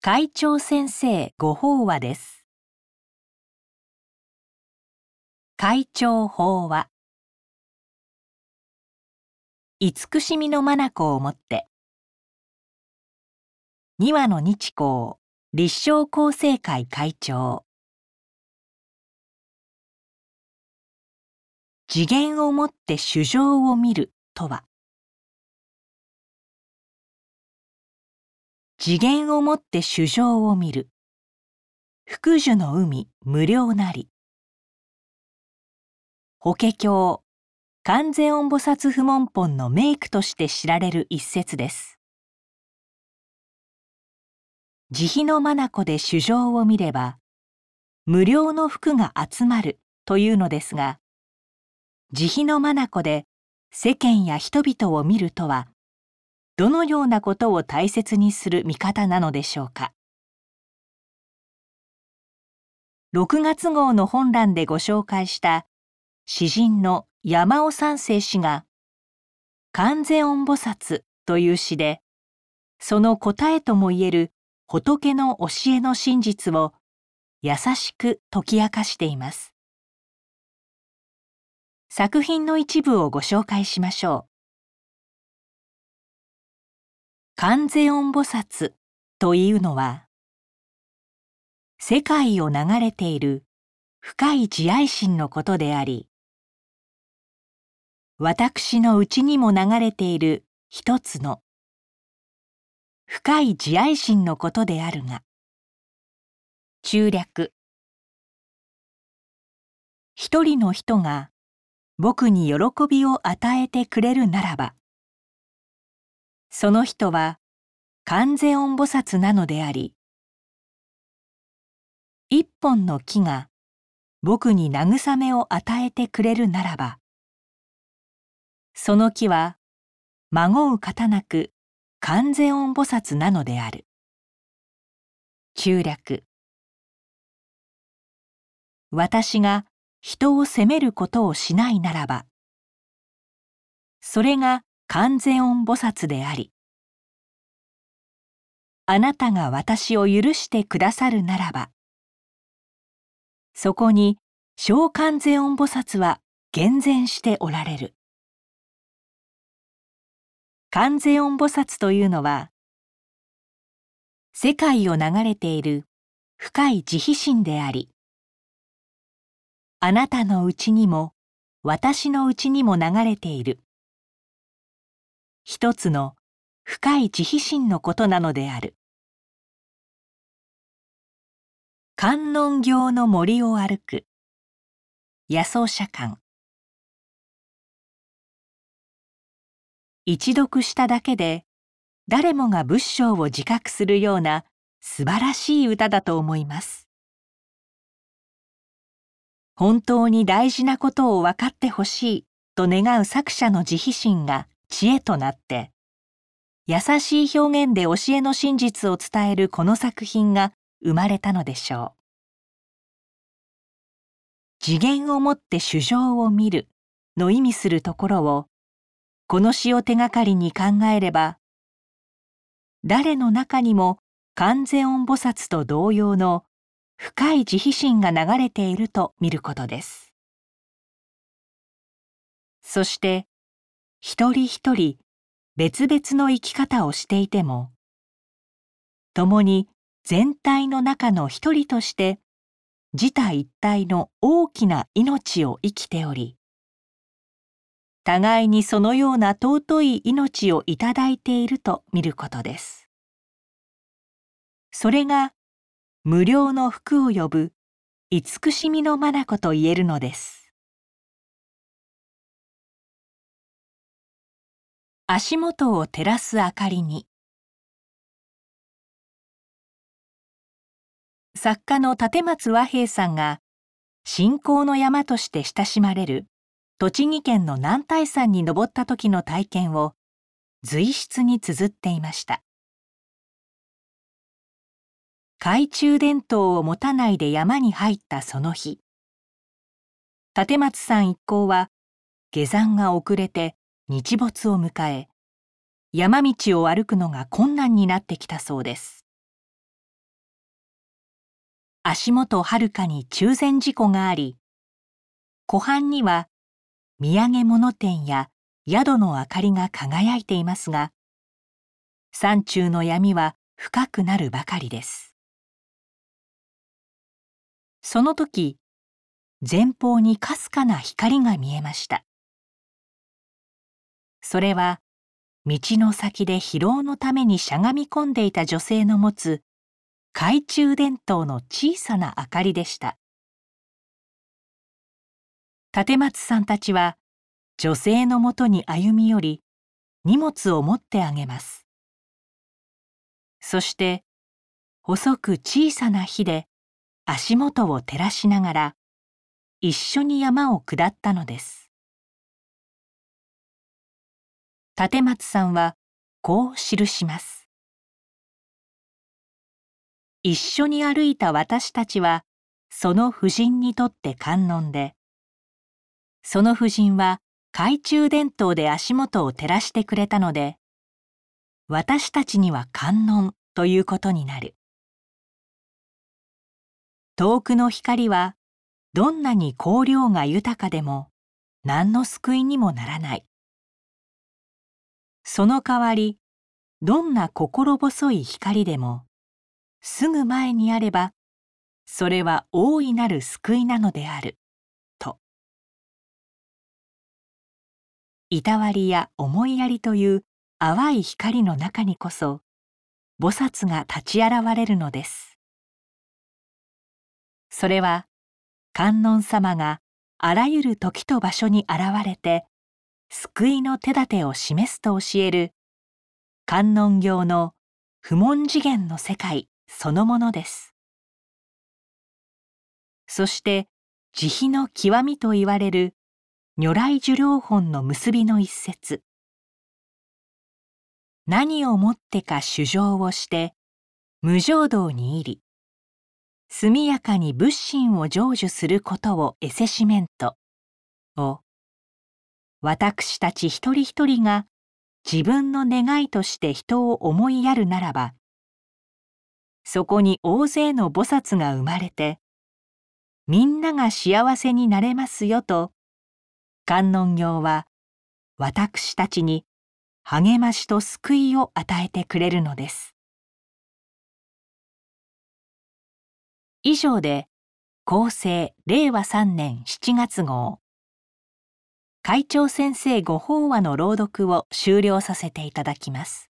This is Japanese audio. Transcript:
会長先生ご法話です。会長法話。慈しみの眼をもって。二羽の日光立正厚生会会長。次元をもって主情を見るとは。次元をもって主情を見る。福寿の海無料なり。法華経観世音菩薩不門本の名句として知られる一節です。慈悲の眼で主情を見れば無料の福が集まるというのですが慈悲の眼で世間や人々を見るとはどのようなことを大切にする見方なのでしょうか？6月号の本欄でご紹介した詩人の山尾三世氏が「観世音菩薩」という詩でその答えともいえる仏の教えの真実を優しく解き明かしています。作品の一部をご紹介しましょう。観世音菩薩というのは世界を流れている深い慈愛心のことであり私のうちにも流れている一つの深い慈愛心のことであるが中略。一人の人が僕に喜びを与えてくれるならばその人は観世音菩薩なのであり一本の木が僕に慰めを与えてくれるならばその木は孫う方なく観世音菩薩なのである。中略。私が人を責めることをしないならばそれが観世音菩薩でありあなたが私を許してくださるならばそこに小観世音菩薩は厳然しておられる。観世音菩薩というのは世界を流れている深い慈悲心でありあなたのうちにも私のうちにも流れている。一つの深い慈悲心のことなのである。観音行の森を歩く。野草社館一読しただけで誰もが仏性を自覚するような素晴らしい歌だと思います。本当に大事なことを分かってほしいと願う作者の慈悲心が知恵となって優しい表現で教えの真実を伝えるこの作品が生まれたのでしょう。次元をもって主情を見るの意味するところをこの詩を手がかりに考えれば誰の中にも観世音菩薩と同様の深い慈悲心が流れていると見ることです。そして一人一人別々の生き方をしていても共に全体の中の一人として自体一体の大きな命を生きており互いにそのような尊い命をいただいていると見ることです。それが無料の福を呼ぶ慈しみの眼と言えるのです。足元を照らす明かりに。作家の立松和平さんが信仰の山として親しまれる栃木県の南大山に登った時の体験を随筆に綴っていました。懐中電灯を持たないで山に入ったその日。立松さん一行は下山が遅れて日没を迎え山道を歩くのが困難になってきたそうです。足元はるかに中禅寺湖があり湖畔には土産物店や宿の明かりが輝いていますが山中の闇は深くなるばかりです。その時前方にかすかな光が見えました。それは道の先で疲労のためにしゃがみ込んでいた女性の持つ懐中電灯の小さな明かりでした。立松さんたちは女性のもとに歩み寄り荷物を持ってあげます。そして細く小さな火で足元を照らしながら一緒に山を下ったのです。立松さんはこう記します。一緒に歩いた私たちはその婦人にとって観音でその婦人は懐中電灯で足元を照らしてくれたので私たちには観音ということになる。遠くの光はどんなに光量が豊かでも何の救いにもならない。その代わりどんな心細い光でもすぐ前にあればそれは大いなる救いなのであると。いたわりや思いやりという淡い光の中にこそ菩薩が立ち現れるのです。それは観音様があらゆる時と場所に現れて救いの手立てを示すと教える観音行の不問次元の世界そのものです。そして慈悲の極みと言われる如来寿量本の結びの一節。何をもってか主情をして無浄道に入り速やかに仏心を成就することをエセシメントを私たち一人一人が自分の願いとして人を思いやるならばそこに大勢の菩薩が生まれてみんなが幸せになれますよと観音行は私たちに励ましと救いを与えてくれるのです。以上で厚生令和3年7月号。会長先生ご法話の朗読を終了させていただきます。